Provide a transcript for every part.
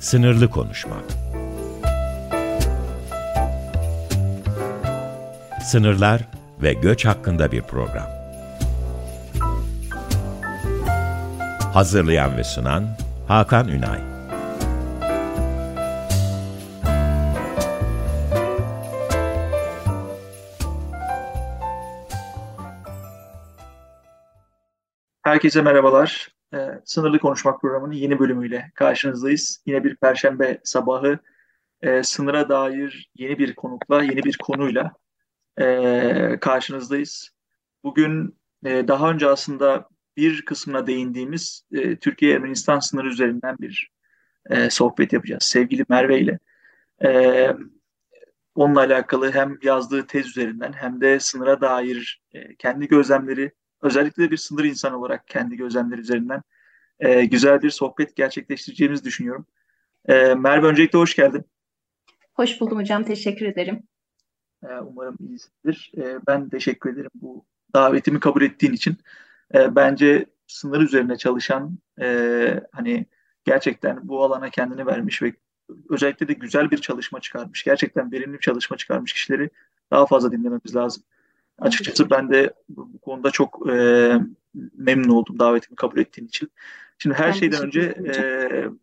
Sınırlı Konuşma Sınırlar ve göç hakkında bir program. Hazırlayan ve sunan Hakan Ünay Herkese merhabalar. Ee, Sınırlı Konuşmak programının yeni bölümüyle karşınızdayız. Yine bir perşembe sabahı e, sınıra dair yeni bir konukla, yeni bir konuyla e, karşınızdayız. Bugün e, daha önce aslında bir kısmına değindiğimiz e, Türkiye-Ermenistan sınırı üzerinden bir e, sohbet yapacağız sevgili Merve ile. E, onunla alakalı hem yazdığı tez üzerinden hem de sınıra dair e, kendi gözlemleri, özellikle de bir sınır insanı olarak kendi gözlemleri üzerinden e, güzel bir sohbet gerçekleştireceğimizi düşünüyorum. E, Merve öncelikle hoş geldin. Hoş buldum hocam, teşekkür ederim. E, umarım iyisindir. E, ben teşekkür ederim bu davetimi kabul ettiğin için. E, bence sınır üzerine çalışan, e, hani gerçekten bu alana kendini vermiş ve özellikle de güzel bir çalışma çıkarmış, gerçekten verimli bir çalışma çıkarmış kişileri daha fazla dinlememiz lazım. Açıkçası ben de bu konuda çok e, memnun oldum davetimi kabul ettiğin için. Şimdi her ben şeyden önce e,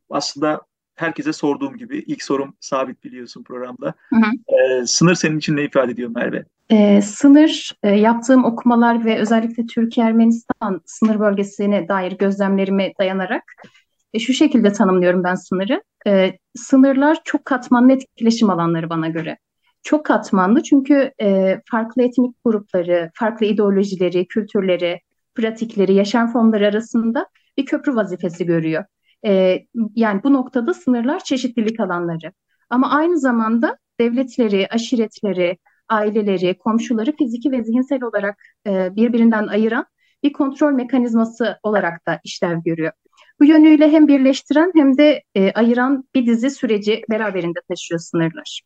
aslında herkese sorduğum gibi ilk sorum sabit biliyorsun programda. Hı hı. E, sınır senin için ne ifade ediyor Merve? E, sınır e, yaptığım okumalar ve özellikle Türkiye-Ermenistan sınır bölgesine dair gözlemlerime dayanarak e, şu şekilde tanımlıyorum ben sınırı. E, sınırlar çok katmanlı etkileşim alanları bana göre. Çok katmanlı çünkü e, farklı etnik grupları, farklı ideolojileri, kültürleri, pratikleri, yaşam formları arasında bir köprü vazifesi görüyor. E, yani bu noktada sınırlar çeşitlilik alanları. Ama aynı zamanda devletleri, aşiretleri, aileleri, komşuları fiziki ve zihinsel olarak e, birbirinden ayıran bir kontrol mekanizması olarak da işlev görüyor. Bu yönüyle hem birleştiren hem de e, ayıran bir dizi süreci beraberinde taşıyor sınırlar.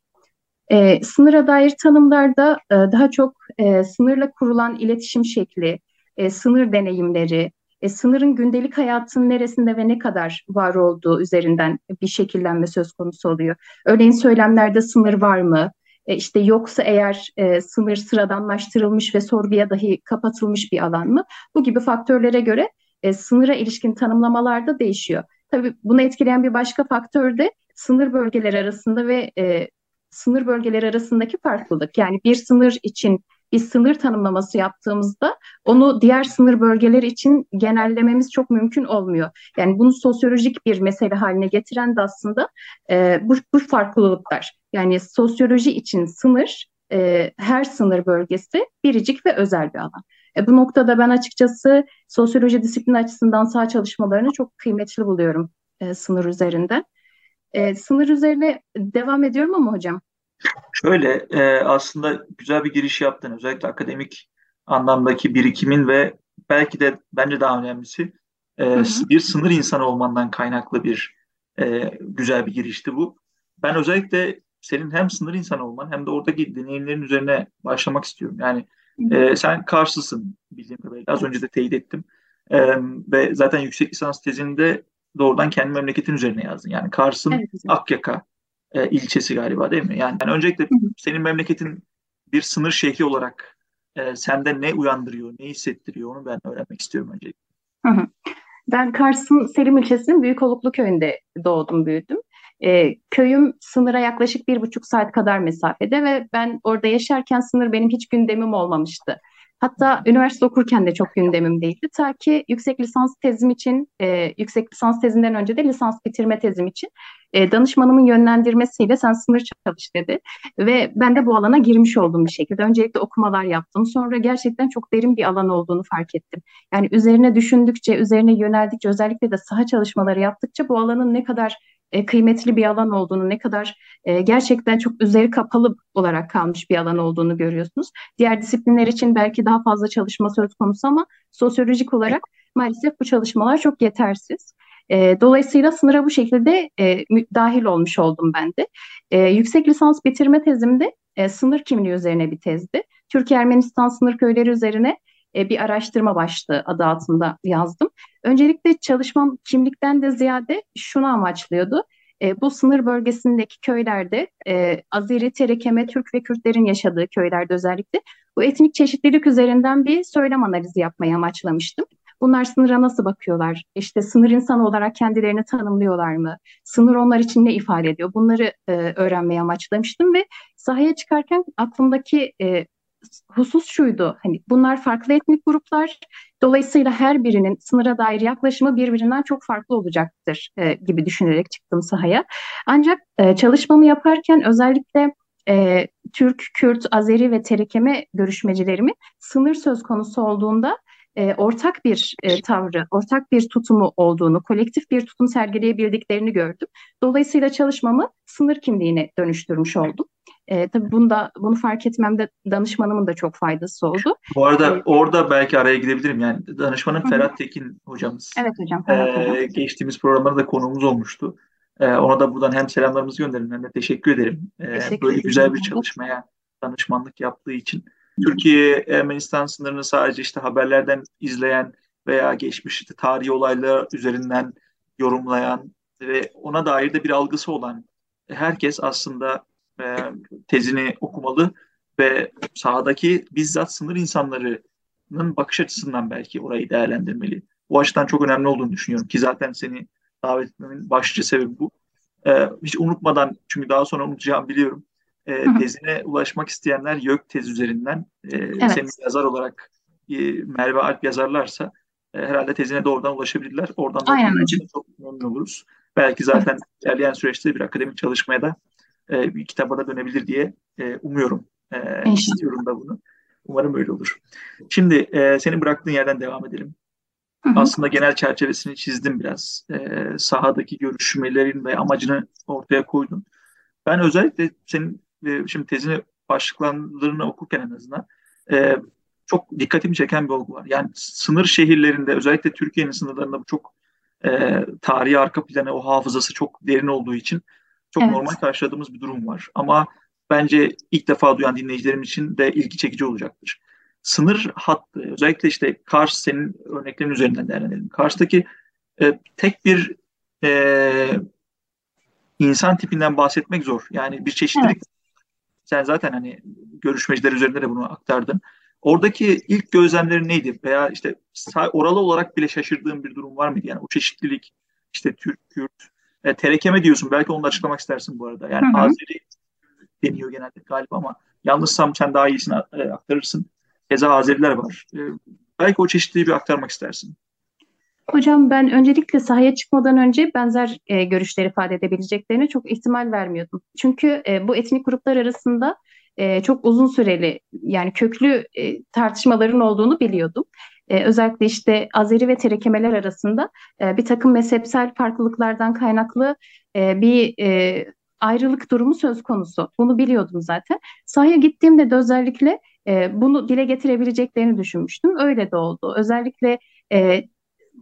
E, sınıra dair tanımlarda e, daha çok e, sınırla kurulan iletişim şekli, e, sınır deneyimleri, e, sınırın gündelik hayatın neresinde ve ne kadar var olduğu üzerinden bir şekillenme söz konusu oluyor. Örneğin söylemlerde sınır var mı? E, işte yoksa eğer e, sınır sıradanlaştırılmış ve sorguya dahi kapatılmış bir alan mı? Bu gibi faktörlere göre e, sınıra ilişkin tanımlamalarda değişiyor. Tabii bunu etkileyen bir başka faktör de sınır bölgeleri arasında ve e, sınır bölgeleri arasındaki farklılık. Yani bir sınır için bir sınır tanımlaması yaptığımızda onu diğer sınır bölgeleri için genellememiz çok mümkün olmuyor. Yani bunu sosyolojik bir mesele haline getiren de aslında e, bu, bu farklılıklar. Yani sosyoloji için sınır, e, her sınır bölgesi biricik ve özel bir alan. E, bu noktada ben açıkçası sosyoloji disiplini açısından sağ çalışmalarını çok kıymetli buluyorum e, sınır üzerinde. E, sınır üzerine devam ediyorum ama hocam. Şöyle e, aslında güzel bir giriş yaptın. Özellikle akademik anlamdaki birikimin ve belki de bence daha önemlisi e, hı hı. bir sınır insanı olmandan kaynaklı bir e, güzel bir girişti bu. Ben özellikle senin hem sınır insanı olman hem de oradaki deneyimlerin üzerine başlamak istiyorum. Yani e, sen Karslısın bildiğim kadarıyla. Az önce de teyit ettim. E, ve zaten yüksek lisans tezinde doğrudan kendi memleketin üzerine yazdın. Yani Kars'ın evet, Akyaka e, ilçesi galiba değil mi? Yani, yani öncelikle senin memleketin bir sınır şehri olarak e, sende ne uyandırıyor, ne hissettiriyor onu ben öğrenmek istiyorum öncelikle. Hı hı. Ben Kars'ın Selim ilçesinin Büyükoluklu köyünde doğdum, büyüdüm. E, köyüm sınıra yaklaşık bir buçuk saat kadar mesafede ve ben orada yaşarken sınır benim hiç gündemim olmamıştı. Hatta üniversite okurken de çok gündemim değildi. Ta ki yüksek lisans tezim için, e, yüksek lisans tezinden önce de lisans bitirme tezim için e, danışmanımın yönlendirmesiyle sen sınır çalış dedi. Ve ben de bu alana girmiş oldum bir şekilde. Öncelikle okumalar yaptım. Sonra gerçekten çok derin bir alan olduğunu fark ettim. Yani üzerine düşündükçe, üzerine yöneldikçe, özellikle de saha çalışmaları yaptıkça bu alanın ne kadar e, kıymetli bir alan olduğunu, ne kadar e, gerçekten çok üzeri kapalı olarak kalmış bir alan olduğunu görüyorsunuz. Diğer disiplinler için belki daha fazla çalışma söz konusu ama sosyolojik olarak maalesef bu çalışmalar çok yetersiz. E, dolayısıyla sınıra bu şekilde dahil olmuş oldum ben de. Yüksek lisans bitirme tezimde sınır kimliği üzerine bir tezdi. Türkiye-Ermenistan sınır köyleri üzerine e, bir araştırma başlığı adı altında yazdım. Öncelikle çalışmam kimlikten de ziyade şunu amaçlıyordu. e, bu sınır bölgesindeki köylerde e, Azeri, Terekeme, Türk ve Kürtlerin yaşadığı köylerde özellikle bu etnik çeşitlilik üzerinden bir söylem analizi yapmaya amaçlamıştım. Bunlar sınıra nasıl bakıyorlar? İşte sınır insanı olarak kendilerini tanımlıyorlar mı? Sınır onlar için ne ifade ediyor? Bunları e, öğrenmeye amaçlamıştım ve sahaya çıkarken aklımdaki e, husus şuydu. Hani bunlar farklı etnik gruplar. Dolayısıyla her birinin sınıra dair yaklaşımı birbirinden çok farklı olacaktır e, gibi düşünerek çıktım sahaya. Ancak e, çalışmamı yaparken özellikle e, Türk, Kürt, Azeri ve Terekeme görüşmecilerimi sınır söz konusu olduğunda e, ortak bir e, tavrı, ortak bir tutumu olduğunu, kolektif bir tutum sergileyebildiklerini gördüm. Dolayısıyla çalışmamı sınır kimliğine dönüştürmüş oldum. E, tabii bunda bunu fark etmemde danışmanımın da çok faydası oldu. Bu arada ee, orada belki araya gidebilirim. Yani danışmanım Ferhat Tekin hocamız. Evet hocam. Ferhat ee, hocam. Geçtiğimiz programlarda da konuğumuz olmuştu. Ee, ona da buradan hem selamlarımızı gönderelim hem de teşekkür ederim. Ee, teşekkür böyle güzel bir çalışmaya danışmanlık yaptığı için. Türkiye Ermenistan sınırını sadece işte haberlerden izleyen veya geçmiş işte tarihi olaylar üzerinden yorumlayan ve ona dair de bir algısı olan herkes aslında e, tezini okumalı ve sahadaki bizzat sınır insanlarının bakış açısından belki orayı değerlendirmeli. Bu açıdan çok önemli olduğunu düşünüyorum ki zaten seni davet etmemin başlıca sebebi bu. E, hiç unutmadan çünkü daha sonra unutacağım biliyorum e, tezine ulaşmak isteyenler YÖK tez üzerinden e, evet. senin yazar olarak e, Merve Alp yazarlarsa e, herhalde tezine doğrudan ulaşabilirler. Oradan da Aynen çok memnun oluruz. Belki zaten ilerleyen süreçte bir akademik çalışmaya da e, bir kitaba da dönebilir diye e, umuyorum. E, istiyorum da bunu. Umarım öyle olur. Şimdi e, senin bıraktığın yerden devam edelim. Hı hı. Aslında genel çerçevesini çizdim biraz. E, sahadaki görüşmelerin ve amacını ortaya koydun. Ben özellikle senin e, şimdi tezini başlıklarını okurken en azından e, çok dikkatimi çeken bir olgu var. Yani sınır şehirlerinde özellikle Türkiye'nin sınırlarında bu çok e, tarihi arka planı, o hafızası çok derin olduğu için çok evet. normal karşıladığımız bir durum var. Ama bence ilk defa duyan dinleyicilerim için de ilgi çekici olacaktır. Sınır hattı, özellikle işte Kars senin örneklerin üzerinden değerlendirelim. Kars'taki e, tek bir e, insan tipinden bahsetmek zor. Yani bir çeşitlilik evet. Sen zaten hani görüşmeciler üzerinde de bunu aktardın. Oradaki ilk gözlemlerin neydi? Veya işte oralı olarak bile şaşırdığın bir durum var mıydı? Yani o çeşitlilik, işte Türk, Kürt, e, terekeme diyorsun. Belki onu da açıklamak istersin bu arada. Yani hı hı. Azeri deniyor genelde galiba ama yanlışsam sen daha iyisini e, aktarırsın. Keza Azeriler var. E, belki o çeşitliliği bir aktarmak istersin. Hocam ben öncelikle sahaya çıkmadan önce benzer e, görüşler ifade edebileceklerine çok ihtimal vermiyordum. Çünkü e, bu etnik gruplar arasında e, çok uzun süreli yani köklü e, tartışmaların olduğunu biliyordum. E, özellikle işte Azeri ve Terekemeler arasında e, bir takım mezhepsel farklılıklardan kaynaklı e, bir e, ayrılık durumu söz konusu. Bunu biliyordum zaten. Sahaya gittiğimde de özellikle e, bunu dile getirebileceklerini düşünmüştüm. Öyle de oldu. Özellikle e,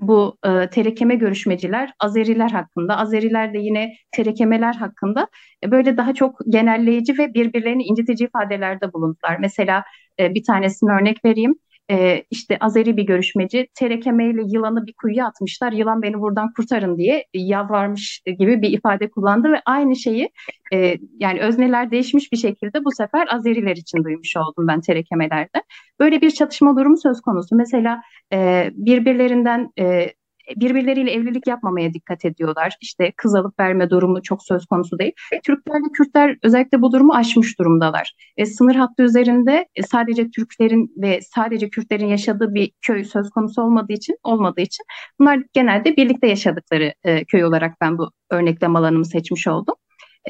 bu e, terekeme görüşmeciler Azeriler hakkında, Azeriler de yine terekemeler hakkında e, böyle daha çok genelleyici ve birbirlerini incitici ifadelerde bulundular. Mesela e, bir tanesini örnek vereyim e, işte Azeri bir görüşmeci terekemeyle yılanı bir kuyuya atmışlar. Yılan beni buradan kurtarın diye yalvarmış gibi bir ifade kullandı ve aynı şeyi e, yani özneler değişmiş bir şekilde bu sefer Azeriler için duymuş oldum ben terekemelerde. Böyle bir çatışma durumu söz konusu. Mesela e, birbirlerinden e, birbirleriyle evlilik yapmamaya dikkat ediyorlar. İşte kız alıp verme durumu çok söz konusu değil. Türkler ve Kürtler özellikle bu durumu aşmış durumdalar. E, sınır hattı üzerinde e, sadece Türklerin ve sadece Kürtlerin yaşadığı bir köy söz konusu olmadığı için olmadığı için bunlar genelde birlikte yaşadıkları e, köy olarak ben bu örneklem alanımı seçmiş oldum.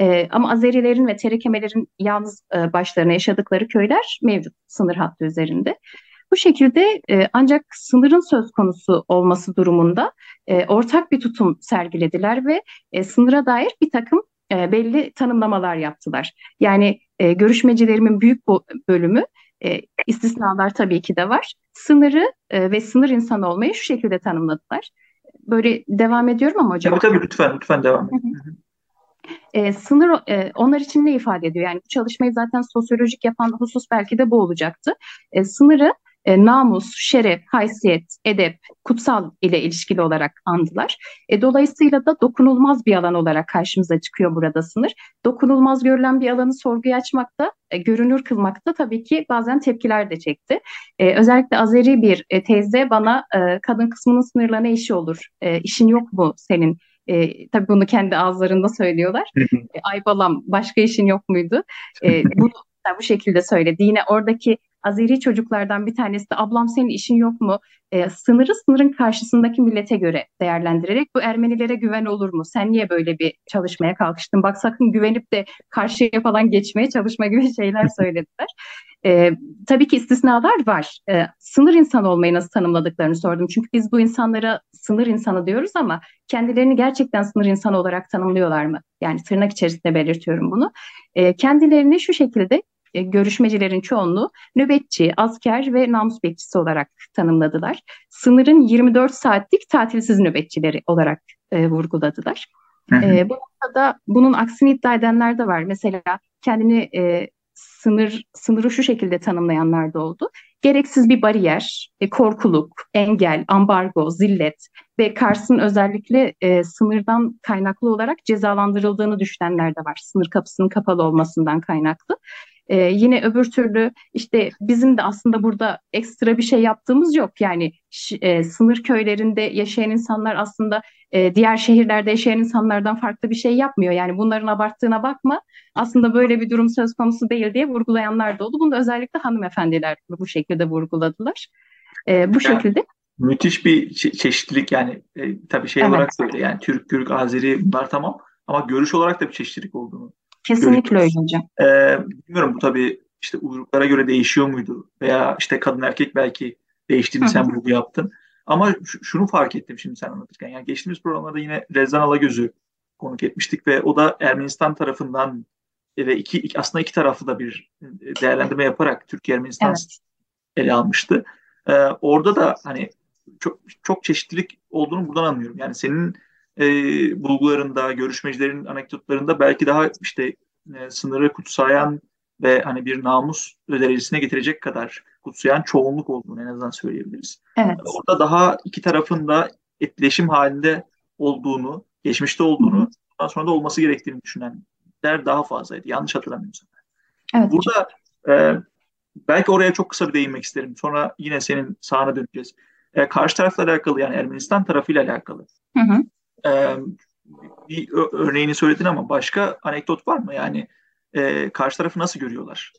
E, ama Azerilerin ve Terekemelerin yalnız e, başlarına yaşadıkları köyler mevcut sınır hattı üzerinde. Bu şekilde e, ancak sınırın söz konusu olması durumunda e, ortak bir tutum sergilediler ve e, sınıra dair bir takım e, belli tanımlamalar yaptılar. Yani e, görüşmecilerimin büyük bölümü e, istisnalar tabii ki de var. Sınırı e, ve sınır insanı olmayı şu şekilde tanımladılar. Böyle devam ediyorum ama hocam. Tabii tabii lütfen lütfen devam edin. E, sınır e, onlar için ne ifade ediyor? Yani bu çalışmayı zaten sosyolojik yapan husus belki de bu olacaktı. E, sınırı e, namus, şeref, haysiyet, edep, kutsal ile ilişkili olarak andılar. E, dolayısıyla da dokunulmaz bir alan olarak karşımıza çıkıyor burada sınır. Dokunulmaz görülen bir alanı sorguya açmakta, e, görünür kılmakta tabii ki bazen tepkiler de çekti. E, özellikle Azeri bir e, teyze bana e, kadın kısmının sınırlarına işi olur, e, işin yok mu senin? E, tabii bunu kendi ağızlarında söylüyorlar. e, Ay balam başka işin yok muydu? E, bunu bu şekilde söyledi. Yine oradaki Azeri çocuklardan bir tanesi de ablam senin işin yok mu? E, sınırı sınırın karşısındaki millete göre değerlendirerek bu Ermenilere güven olur mu? Sen niye böyle bir çalışmaya kalkıştın? Bak sakın güvenip de karşıya falan geçmeye çalışma gibi şeyler söylediler. E, tabii ki istisnalar var. E, sınır insanı olmayı nasıl tanımladıklarını sordum. Çünkü biz bu insanlara sınır insanı diyoruz ama kendilerini gerçekten sınır insanı olarak tanımlıyorlar mı? Yani tırnak içerisinde belirtiyorum bunu. E, kendilerini şu şekilde e, görüşmecilerin çoğunluğu nöbetçi, asker ve namus bekçisi olarak tanımladılar. Sınırın 24 saatlik tatilsiz nöbetçileri olarak e, vurguladılar. E, bu noktada bunun aksini iddia edenler de var. Mesela kendini e, sınır sınırı şu şekilde tanımlayanlar da oldu. Gereksiz bir bariyer, e, korkuluk, engel, ambargo, zillet ve Kars'ın özellikle e, sınırdan kaynaklı olarak cezalandırıldığını düşünenler de var. Sınır kapısının kapalı olmasından kaynaklı. Ee, yine öbür türlü işte bizim de aslında burada ekstra bir şey yaptığımız yok. Yani e, sınır köylerinde yaşayan insanlar aslında e, diğer şehirlerde yaşayan insanlardan farklı bir şey yapmıyor. Yani bunların abarttığına bakma. Aslında böyle bir durum söz konusu değil diye vurgulayanlar da oldu. Bunu da özellikle hanımefendiler bu şekilde vurguladılar. E, bu şekilde. Müthiş bir çe- çeşitlilik yani e, tabii şey evet. olarak böyle yani Türk, Gürk, Azeri bunlar tamam ama görüş olarak da bir çeşitlilik olduğunu Kesinlikle öyle hocam. Ee, bilmiyorum bu tabii işte uyruklara göre değişiyor muydu veya işte kadın erkek belki değiştiğini sen vurgu yaptın. Ama şunu fark ettim şimdi sen anlatırken. Yani geçtiğimiz programlarda yine Rezan Alagöz'ü konuk etmiştik ve o da Ermenistan tarafından ve iki, aslında iki taraflı da bir değerlendirme yaparak Türkiye Ermenistan evet. ele almıştı. Ee, orada da hani çok çok çeşitlilik olduğunu buradan anlıyorum. Yani senin e, bulgularında, görüşmecilerin anekdotlarında belki daha işte e, sınırı kutsayan ve hani bir namus derecesine getirecek kadar kutsayan çoğunluk olduğunu en azından söyleyebiliriz. Evet. Orada daha iki tarafın da etkileşim halinde olduğunu, geçmişte olduğunu, daha sonra da olması gerektiğini düşünenler daha fazlaydı. Yanlış hatırlamıyorsam. Evet. Burada e, belki oraya çok kısa bir değinmek isterim. Sonra yine senin sahana döneceğiz. E, karşı tarafla alakalı yani Ermenistan tarafıyla alakalı. Hı hı e, bir örneğini söyledin ama başka anekdot var mı? Yani e, karşı tarafı nasıl görüyorlar?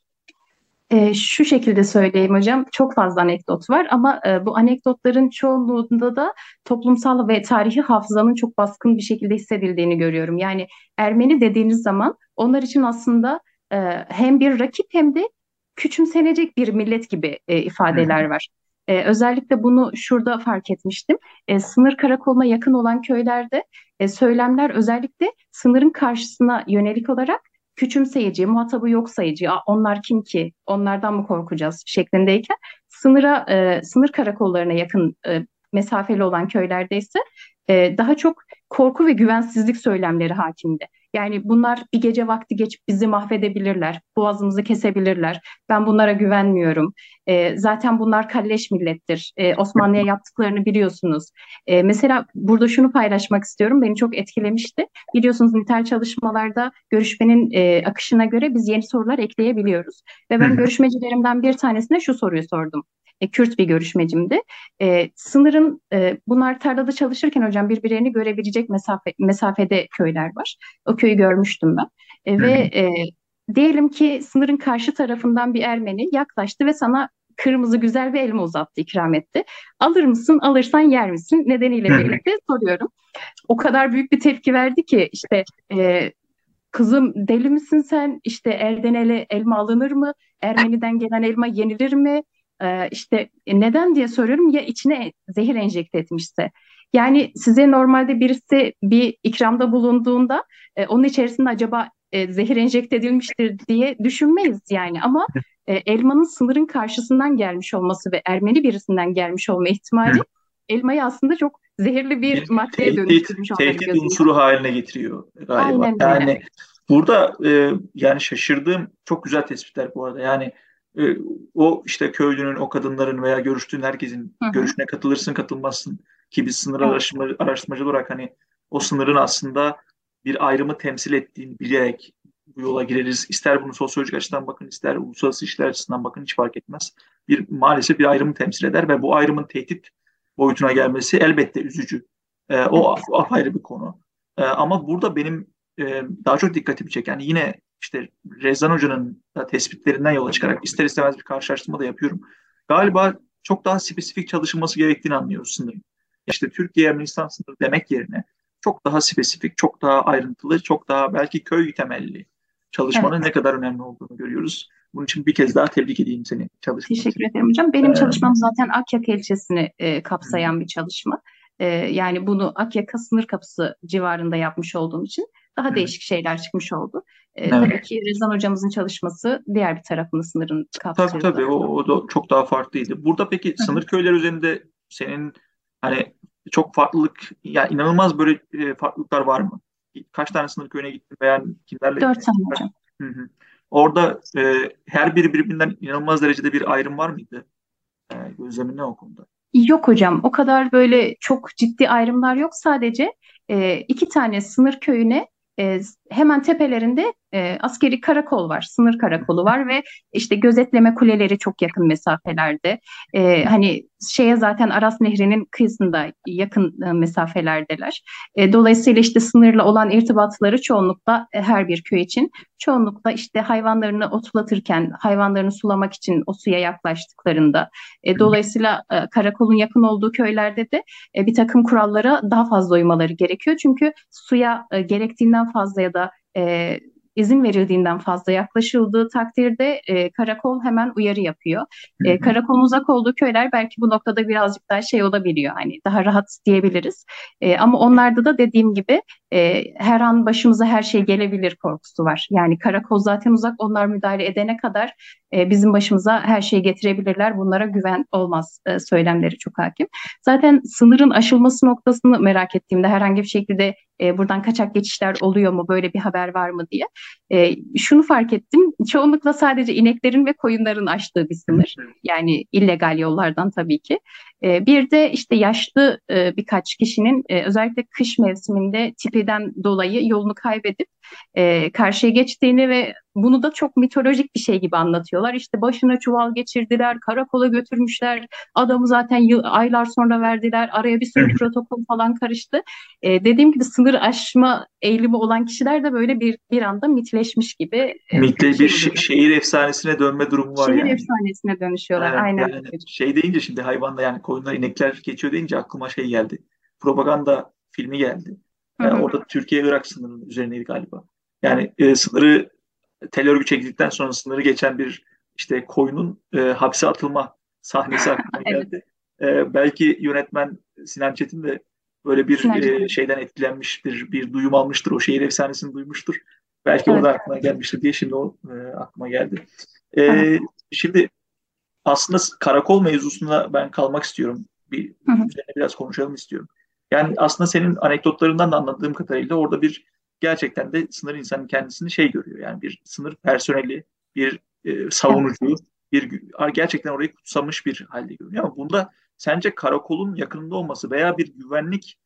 E, şu şekilde söyleyeyim hocam, çok fazla anekdot var ama e, bu anekdotların çoğunluğunda da toplumsal ve tarihi hafızanın çok baskın bir şekilde hissedildiğini görüyorum. Yani Ermeni dediğiniz zaman onlar için aslında e, hem bir rakip hem de küçümsenecek bir millet gibi e, ifadeler var. E, özellikle bunu şurada fark etmiştim. E, sınır karakoluna yakın olan köylerde e, söylemler özellikle sınırın karşısına yönelik olarak küçümseyici, muhatabı yok sayıcı, onlar kim ki, onlardan mı korkacağız şeklindeyken sınıra, e, sınır karakollarına yakın e, mesafeli olan köylerde ise e, daha çok korku ve güvensizlik söylemleri hakimdi. Yani bunlar bir gece vakti geçip bizi mahvedebilirler, boğazımızı kesebilirler. Ben bunlara güvenmiyorum. E, zaten bunlar kalleş millettir. E, Osmanlı'ya yaptıklarını biliyorsunuz. E, mesela burada şunu paylaşmak istiyorum. Beni çok etkilemişti. Biliyorsunuz nitel çalışmalarda görüşmenin e, akışına göre biz yeni sorular ekleyebiliyoruz. Ve ben görüşmecilerimden bir tanesine şu soruyu sordum e, Kürt bir görüşmecimdi. E, sınırın e, bunlar tarlada çalışırken hocam birbirlerini görebilecek mesafe, mesafede köyler var. O köyü görmüştüm ben. E, ve e, diyelim ki sınırın karşı tarafından bir Ermeni yaklaştı ve sana kırmızı güzel bir elma uzattı, ikram etti. Alır mısın, alırsan yer misin nedeniyle birlikte soruyorum. O kadar büyük bir tepki verdi ki işte e, kızım deli misin sen işte elden ele elma alınır mı? Ermeni'den gelen elma yenilir mi? Ee, işte e, neden diye soruyorum ya içine zehir enjekte etmişse. Yani size normalde birisi bir ikramda bulunduğunda e, onun içerisinde acaba e, zehir enjekte edilmiştir diye düşünmeyiz yani ama e, elmanın sınırın karşısından gelmiş olması ve Ermeni birisinden gelmiş olma ihtimali Hı. elmayı aslında çok zehirli bir maddeye dönüştürmüş Tehdit unsuru haline getiriyor galiba. Aynen yani öyle. burada e, yani şaşırdığım çok güzel tespitler bu arada. Yani e, o işte köylünün, o kadınların veya görüştüğün herkesin hı hı. görüşüne katılırsın, katılmazsın ki biz sınır araştırma, araştırmacı olarak hani o sınırın aslında bir ayrımı temsil ettiğini bilerek bu yola gireriz. İster bunu sosyolojik açıdan bakın, ister uluslararası işler açısından bakın hiç fark etmez. Bir maalesef bir ayrımı temsil eder ve bu ayrımın tehdit boyutuna gelmesi elbette üzücü. E, o ayrı bir konu. E, ama burada benim e, daha çok dikkatimi çeken yine işte Rezan Hoca'nın tespitlerinden yola çıkarak ister istemez bir karşılaştırma da yapıyorum. Galiba çok daha spesifik çalışılması gerektiğini anlıyoruz sınırın. İşte Türkiye Ermenistan sınırı demek yerine çok daha spesifik, çok daha ayrıntılı, çok daha belki köy temelli çalışmanın evet. ne kadar önemli olduğunu görüyoruz. Bunun için bir kez daha tebrik edeyim seni çalışmanı. Teşekkür ederim hocam. Benim ee, çalışmam zaten Akyaka ilçesini e, kapsayan bir çalışma. E, yani bunu Akyaka sınır kapısı civarında yapmış olduğum için daha değişik şeyler çıkmış oldu. E, evet. Tabii ki Rezan hocamızın çalışması diğer bir tarafını sınırın kapsıyor. Tabii tabii o, o da çok daha farklıydı. Burada peki sınır köyler üzerinde senin hani çok farklılık yani inanılmaz böyle e, farklılıklar var mı? Kaç tane sınır köyüne gittin veya kimlerle? Dört tane hocam. Hı hı. Orada e, her biri birbirinden inanılmaz derecede bir ayrım var mıydı? E, gözlemin ne o konuda? Yok hocam o kadar böyle çok ciddi ayrımlar yok sadece e, iki tane sınır köyüne e, hemen tepelerinde e, askeri karakol var, sınır karakolu var ve işte gözetleme kuleleri çok yakın mesafelerde. E, hani şeye zaten Aras Nehri'nin kıyısında yakın e, mesafelerdeler. E, dolayısıyla işte sınırla olan irtibatları çoğunlukla e, her bir köy için çoğunlukla işte hayvanlarını otlatırken, hayvanlarını sulamak için o suya yaklaştıklarında. E, dolayısıyla e, karakolun yakın olduğu köylerde de e, bir takım kurallara daha fazla uymaları gerekiyor. Çünkü suya e, gerektiğinden fazla ya da e, izin verildiğinden fazla yaklaşıldığı takdirde e, karakol hemen uyarı yapıyor. E, karakolun uzak olduğu köyler belki bu noktada birazcık daha şey olabiliyor hani daha rahat diyebiliriz. E, ama onlarda da dediğim gibi e, her an başımıza her şey gelebilir korkusu var. Yani karakol zaten uzak onlar müdahale edene kadar e, bizim başımıza her şeyi getirebilirler. Bunlara güven olmaz e, söylemleri çok hakim. Zaten sınırın aşılması noktasını merak ettiğimde herhangi bir şekilde e, buradan kaçak geçişler oluyor mu böyle bir haber var mı diye. E, şunu fark ettim çoğunlukla sadece ineklerin ve koyunların aştığı bir sınır. Yani illegal yollardan tabii ki. E, bir de işte yaşlı e, birkaç kişinin e, özellikle kış mevsiminde tipiden dolayı yolunu kaybedip e, karşıya geçtiğini ve bunu da çok mitolojik bir şey gibi anlatıyorlar. İşte başına çuval geçirdiler, karakola götürmüşler, adamı zaten yıl, aylar sonra verdiler, araya bir sürü protokol falan karıştı. E, dediğim gibi sınır aşma eğilimi olan kişiler de böyle bir bir anda mitleşmiş gibi. E, Mitle bir şey şehir efsanesine dönme durumu var şehir yani. Şehir efsanesine dönüşüyorlar, evet, aynen. Yani şey deyince şimdi hayvanda yani koyunlar, inekler geçiyor deyince aklıma şey geldi. Propaganda filmi geldi. Yani orada Türkiye-Irak sınırının üzerineydi galiba. Yani e, sınırı tel örgü çekildikten sonra sınırı geçen bir işte koyunun e, hapse atılma sahnesi aklıma geldi. evet. e, belki yönetmen Sinan Çetin de böyle bir e, şeyden etkilenmiş bir, duyum almıştır. O şehir efsanesini duymuştur. Belki evet. orada aklına gelmiştir diye şimdi o e, aklıma geldi. E, evet. Şimdi aslında karakol mevzusunda ben kalmak istiyorum. Bir üzerine biraz konuşalım istiyorum. Yani aslında senin anekdotlarından da anladığım kadarıyla orada bir gerçekten de sınır insanın kendisini şey görüyor. Yani bir sınır personeli, bir e, savunucu, bir gerçekten orayı kutsamış bir halde görüyor. Ama bunda sence karakolun yakınında olması veya bir güvenlik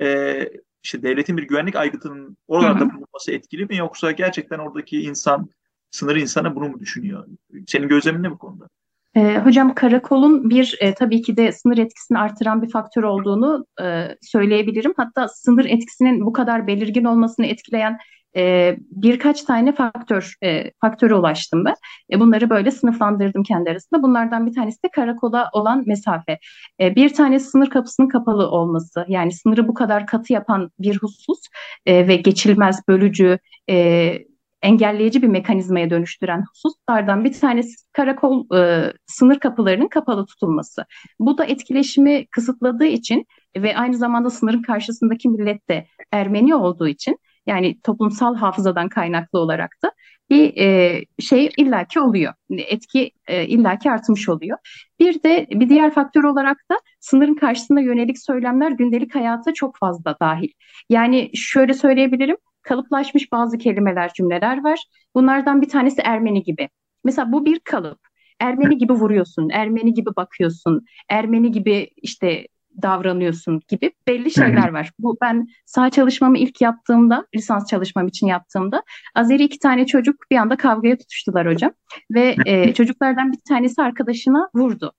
e, işte devletin bir güvenlik aygıtının oralarda bulunması etkili mi yoksa gerçekten oradaki insan sınır insanı bunu mu düşünüyor? Senin gözlemin ne bu konuda? E, hocam karakolun bir e, tabii ki de sınır etkisini artıran bir faktör olduğunu e, söyleyebilirim. Hatta sınır etkisinin bu kadar belirgin olmasını etkileyen e, birkaç tane faktör e, faktöre ulaştım ben. E, bunları böyle sınıflandırdım kendi arasında. Bunlardan bir tanesi de karakola olan mesafe. E, bir tanesi sınır kapısının kapalı olması. Yani sınırı bu kadar katı yapan bir husus e, ve geçilmez, bölücü, e, engelleyici bir mekanizmaya dönüştüren hususlardan bir tanesi karakol e, sınır kapılarının kapalı tutulması. Bu da etkileşimi kısıtladığı için ve aynı zamanda sınırın karşısındaki millet de Ermeni olduğu için yani toplumsal hafızadan kaynaklı olarak da bir e, şey illaki oluyor. Etki e, illaki artmış oluyor. Bir de bir diğer faktör olarak da sınırın karşısında yönelik söylemler gündelik hayata çok fazla dahil. Yani şöyle söyleyebilirim kalıplaşmış bazı kelimeler, cümleler var. Bunlardan bir tanesi Ermeni gibi. Mesela bu bir kalıp. Ermeni gibi vuruyorsun, Ermeni gibi bakıyorsun, Ermeni gibi işte davranıyorsun gibi belli şeyler var. Bu ben sağ çalışmamı ilk yaptığımda, lisans çalışmam için yaptığımda Azeri iki tane çocuk bir anda kavgaya tutuştular hocam. Ve e, çocuklardan bir tanesi arkadaşına vurdu.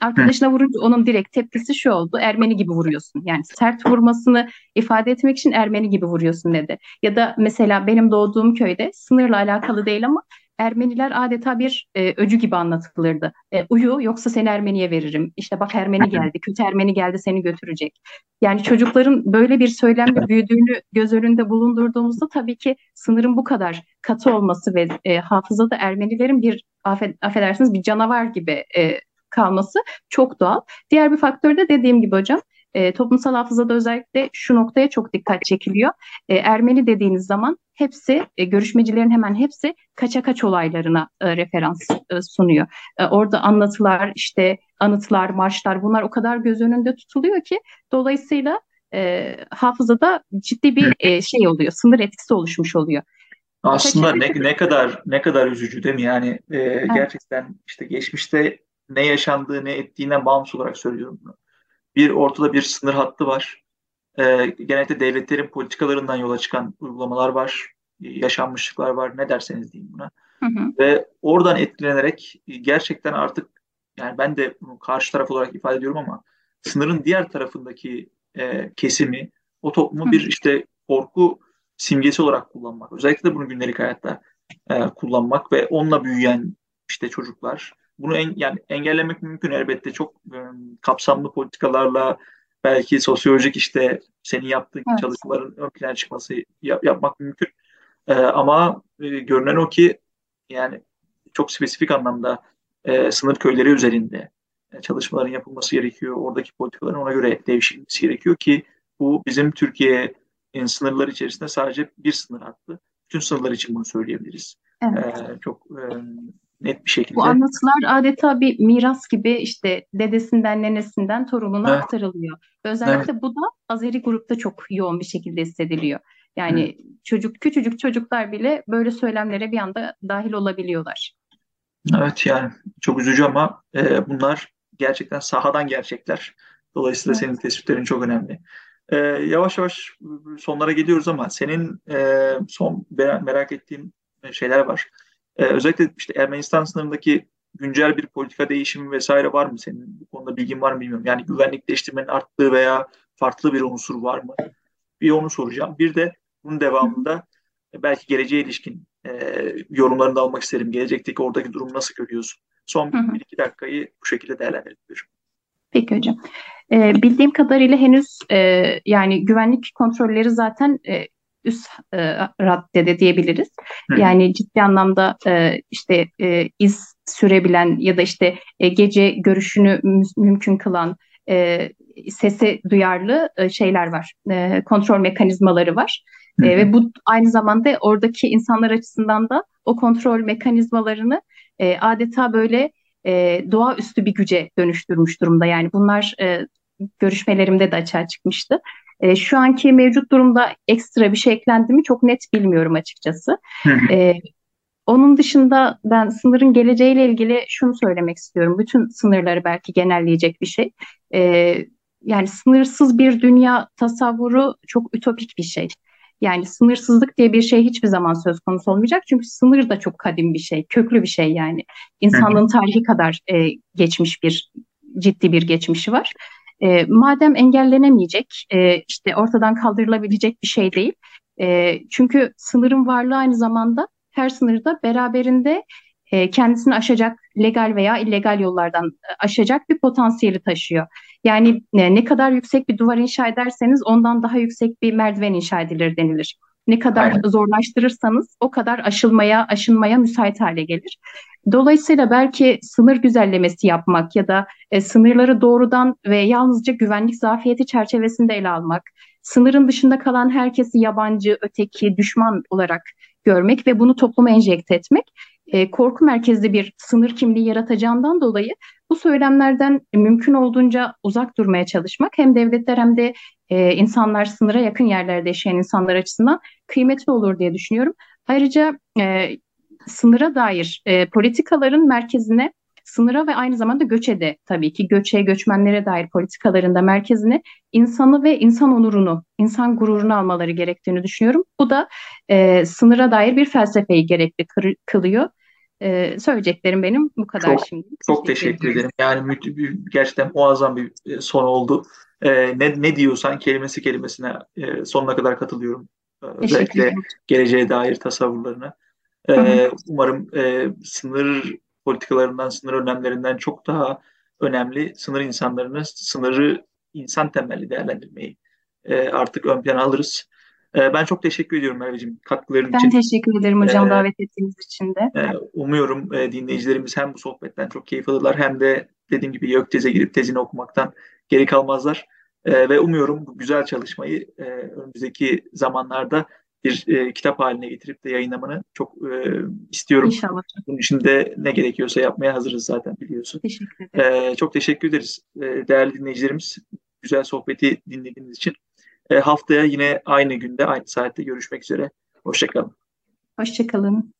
Arkadaşına vurunca onun direkt tepkisi şu oldu. Ermeni gibi vuruyorsun. Yani sert vurmasını ifade etmek için Ermeni gibi vuruyorsun dedi. Ya da mesela benim doğduğum köyde sınırla alakalı değil ama Ermeniler adeta bir e, öcü gibi anlatılırdı. E, uyu yoksa seni Ermeniye veririm. İşte bak Ermeni geldi, kötü Ermeni geldi seni götürecek. Yani çocukların böyle bir söylemle büyüdüğünü göz önünde bulundurduğumuzda tabii ki sınırın bu kadar katı olması ve e, hafızada Ermenilerin bir affed, affedersiniz bir canavar gibi e, kalması çok doğal. Diğer bir faktör de dediğim gibi hocam e, toplumsal hafızada özellikle şu noktaya çok dikkat çekiliyor. E, Ermeni dediğiniz zaman hepsi e, görüşmecilerin hemen hepsi kaça kaç olaylarına e, referans e, sunuyor. E, orada anlatılar, işte anıtlar, marşlar bunlar o kadar göz önünde tutuluyor ki dolayısıyla e, hafızada ciddi bir e, şey oluyor, sınır etkisi oluşmuş oluyor. Aslında ne, ne kadar ne kadar üzücü değil mi? Yani e, evet. gerçekten işte geçmişte ne yaşandığı ne ettiğinden bağımsız olarak söylüyorum bunu. Bir ortada bir sınır hattı var. E, genellikle devletlerin politikalarından yola çıkan uygulamalar var. Yaşanmışlıklar var. Ne derseniz diyeyim buna. Hı hı. Ve oradan etkilenerek gerçekten artık yani ben de bunu karşı taraf olarak ifade ediyorum ama sınırın diğer tarafındaki e, kesimi o toplumu hı. bir işte korku simgesi olarak kullanmak. Özellikle de bunu gündelik hayatta e, kullanmak ve onunla büyüyen işte çocuklar bunu en, yani engellemek mümkün elbette çok e, kapsamlı politikalarla belki sosyolojik işte senin yaptığın evet. çalışmaların ön plana çıkması yap, yapmak mümkün. E, ama e, görünen o ki yani çok spesifik anlamda e, sınır köyleri üzerinde e, çalışmaların yapılması gerekiyor. Oradaki politikaların ona göre devşirilmesi gerekiyor ki bu bizim Türkiye'nin sınırları içerisinde sadece bir sınır hattı. Bütün sınırlar için bunu söyleyebiliriz. Evet. E, çok e, net bir şekilde. Bu anlatılar adeta bir miras gibi işte dedesinden nenesinden torununa evet. aktarılıyor. Özellikle evet. bu da Azeri grupta çok yoğun bir şekilde hissediliyor. Yani Hı. çocuk küçücük çocuklar bile böyle söylemlere bir anda dahil olabiliyorlar. Evet yani çok üzücü ama e, bunlar gerçekten sahadan gerçekler. Dolayısıyla evet. senin tespitlerin çok önemli. E, yavaş yavaş sonlara geliyoruz ama senin e, son merak ettiğim şeyler var. Ee, özellikle işte Ermenistan sınırındaki güncel bir politika değişimi vesaire var mı senin? Bu konuda bilgin var mı bilmiyorum. Yani güvenlikleştirmenin arttığı veya farklı bir unsur var mı? Bir onu soracağım. Bir de bunun devamında belki geleceğe ilişkin e, yorumlarını da almak isterim. Gelecekteki oradaki durumu nasıl görüyorsun? Son hı hı. bir iki dakikayı bu şekilde değerlendirebilirim. Peki hocam. Ee, bildiğim kadarıyla henüz e, yani güvenlik kontrolleri zaten e, üst e, raddede diyebiliriz. Hı. Yani ciddi anlamda e, işte e, iz sürebilen ya da işte e, gece görüşünü mü- mümkün kılan e, sese duyarlı e, şeyler var. E, kontrol mekanizmaları var. E, ve bu aynı zamanda oradaki insanlar açısından da o kontrol mekanizmalarını e, adeta böyle e, doğaüstü bir güce dönüştürmüş durumda. Yani bunlar e, görüşmelerimde de açığa çıkmıştı. E, şu anki mevcut durumda ekstra bir şey eklendi mi çok net bilmiyorum açıkçası. e, onun dışında ben sınırın geleceğiyle ilgili şunu söylemek istiyorum. Bütün sınırları belki genelleyecek bir şey. E, yani sınırsız bir dünya tasavvuru çok ütopik bir şey. Yani sınırsızlık diye bir şey hiçbir zaman söz konusu olmayacak. Çünkü sınır da çok kadim bir şey, köklü bir şey yani. İnsanlığın tarihi kadar e, geçmiş bir, ciddi bir geçmişi var. E, madem engellenemeyecek, e, işte ortadan kaldırılabilecek bir şey değil. E, çünkü sınırın varlığı aynı zamanda her sınırda beraberinde e, kendisini aşacak legal veya illegal yollardan e, aşacak bir potansiyeli taşıyor. Yani e, ne kadar yüksek bir duvar inşa ederseniz ondan daha yüksek bir merdiven inşa edilir denilir. Ne kadar Aynen. zorlaştırırsanız o kadar aşılmaya, aşınmaya müsait hale gelir. Dolayısıyla belki sınır güzellemesi yapmak ya da e, sınırları doğrudan ve yalnızca güvenlik zafiyeti çerçevesinde ele almak, sınırın dışında kalan herkesi yabancı, öteki, düşman olarak görmek ve bunu topluma enjekte etmek e, korku merkezli bir sınır kimliği yaratacağından dolayı bu söylemlerden mümkün olduğunca uzak durmaya çalışmak hem devletler hem de e, insanlar sınıra yakın yerlerde yaşayan insanlar açısından kıymetli olur diye düşünüyorum. Ayrıca e, sınıra dair e, politikaların merkezine sınıra ve aynı zamanda göçe de tabii ki göçe, göçmenlere dair politikalarında merkezine insanı ve insan onurunu, insan gururunu almaları gerektiğini düşünüyorum. Bu da e, sınıra dair bir felsefeyi gerekli kılıyor. Ee, söyleyeceklerim benim bu kadar çok, şimdi. Çok teşekkür, teşekkür ederim. Yani gerçekten muazzam bir e, son oldu. Ee, ne, ne diyorsan kelimesi kelimesine e, sonuna kadar katılıyorum. Ee, özellikle geleceğe dair tasavvurlarına. Ee, umarım e, sınır politikalarından, sınır önlemlerinden çok daha önemli sınır insanlarını, sınırı insan temelli değerlendirmeyi e, artık ön plana alırız. E, ben çok teşekkür ediyorum Merveciğim katkıların ben için. Ben teşekkür ederim hocam e, davet ettiğiniz için de. E, umuyorum e, dinleyicilerimiz hem bu sohbetten çok keyif alırlar hem de dediğim gibi YÖK teze girip tezini okumaktan geri kalmazlar. E, ve umuyorum bu güzel çalışmayı e, önümüzdeki zamanlarda bir e, kitap haline getirip de yayınlamanı çok e, istiyorum. İnşallah. Bunun için de ne gerekiyorsa yapmaya hazırız zaten biliyorsun. Teşekkür ederim. E, çok teşekkür ederiz e, değerli dinleyicilerimiz. Güzel sohbeti dinlediğiniz için. E, haftaya yine aynı günde, aynı saatte görüşmek üzere. Hoşçakalın. Hoşçakalın.